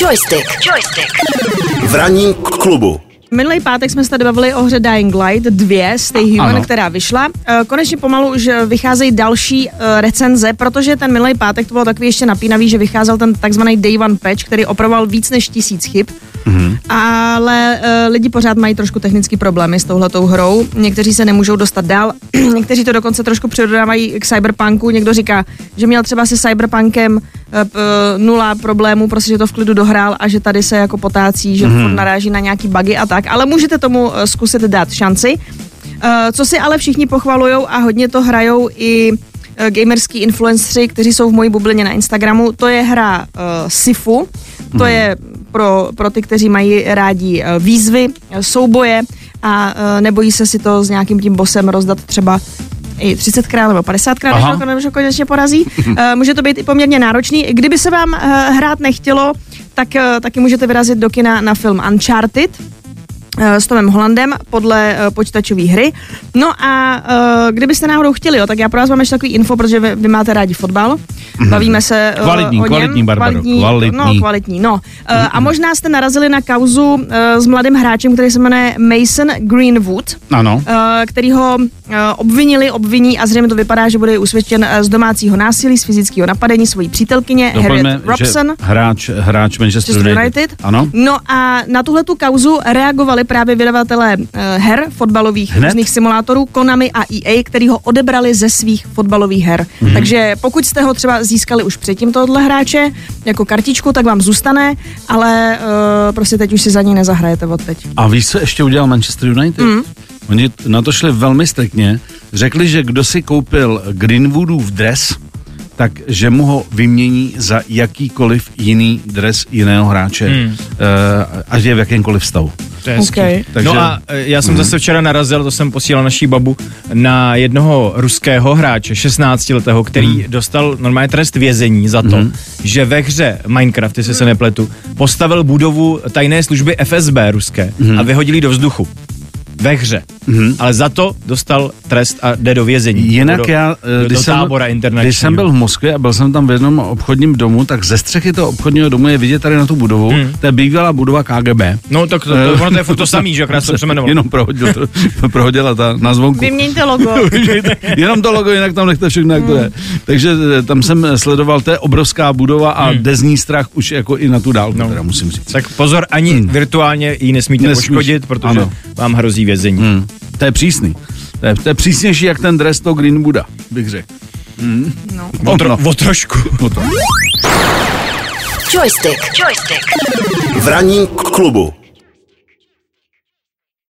Joystick. Joystick. V ranním k- klubu. Minulý pátek jsme se tady bavili o hře Dying Light 2 Stay Human, Ano. která vyšla. Eh, Konečně pomalu už eh, vycházejí další eh, recenze, protože ten minulý pátek to bylo takový ještě napínavý, že vycházel ten takzvaný Day One patch, který opravoval víc než tisíc chyb. Mhm. Ale lidi pořád mají trošku technické problémy s touhletou hrou. Někteří se nemůžou dostat dál, někteří to dokonce trošku přirovnávají k Cyberpunku. Někdo říká, že měl třeba se Cyberpunkem nula problémů, prostě že to v klidu dohrál a že tady se jako potácí, že mm-hmm. naráží na nějaký bugy a tak. Ale můžete tomu eh, zkusit dát šanci. Eh, Co si ale všichni pochvalujou a hodně to hrajou i eh, gamerský influenceri, kteří jsou v mojí bublině na Instagramu, to je hra uh, Sifu. To je pro, pro ty, kteří mají rádi výzvy, souboje a uh, nebojí se si to s nějakým tím bosem rozdat třeba i 30krát nebo 50krát, Aha. než ho, než ho konečně porazí. Uh, může to být i poměrně náročný. Kdyby se vám uh, hrát nechtělo, tak uh, taky můžete vyrazit do kina na film Uncharted s Tomem Hollandem podle uh, počítačové hry. No a uh, kdybyste náhodou chtěli, jo, tak já pro vás mám ještě takový info, protože vy, vy máte rádi fotbal. Bavíme se uh, Kvalitní, o něm. kvalitní, Barbaro, kvalitní. No, kvalitní, no. Uh, a možná jste narazili na kauzu uh, s mladým hráčem, který se jmenuje Mason Greenwood Ano. eh, který ho eh, obvinili, obviní a zřejmě to vypadá, že bude usvědčen z domácího násilí, z fyzického napadení svojí přítelkyně Doplňme, Harriet Robson. hráč, hráč Manchester United. United. Ano. No a na tuhle tu kauzu reagovali právě vydavatelé eh, her fotbalových Hned? různých simulátorů Konami a EA, který ho odebrali ze svých fotbalových her. Mhm. Takže pokud jste ho třeba získali už předtím tohohle hráče jako kartičku, tak vám zůstane, ale uh, prostě teď už si za ní nezahrajete od teď. A víš, co ještě udělal Manchester United? Mm. Oni na to šli velmi striktně. Řekli, že kdo si koupil Greenwoodův dres, tak že mu ho vymění za jakýkoliv jiný dres jiného hráče, mm. uh, ať je v jakémkoliv stavu. To je. Okay. Takže- No a e, já jsem zase včera narazil, to jsem posílal naší babu, na jednoho ruského hráče, 16-letého, který dostal normálně trest vězení za to, že ve hře Minecraft, jestli se nepletu, postavil budovu tajné služby FSB ruské a vyhodili ji do vzduchu. Ve hře. Ale za to dostal trest a jde do vězení. Jinak do, já, eh, do, když, do jsem, tábora když jsem byl v Moskvě a byl jsem tam v jednom obchodním domu, tak ze střechy toho obchodního domu je vidět tady na tu budovu, Hmm. to je bývalá budova KGB. No tak to, to, ono to je furt to samý, že akorát jsem přemenoval. Jenom prohodil, to, prohodila ta na zvonku. Vyměňte logo. Jenom to logo, jinak tam nechte všechno, jak to je. Takže eh, tam jsem sledoval, to je obrovská budova a Hmm. dezní strach už jako i na tu dálku, No. teda musím říct. Tak pozor, ani virtuálně ji nesmíte Nesmíš. poškodit, protože Ano. vám hrozí vězení. Hmm. To je přísný. To je, to je přísnější jak ten dres toho Greenwooda, bych řekl. No. O, tro, No. o trošku. O to. Joystick. Joystick. V ranním k- klubu.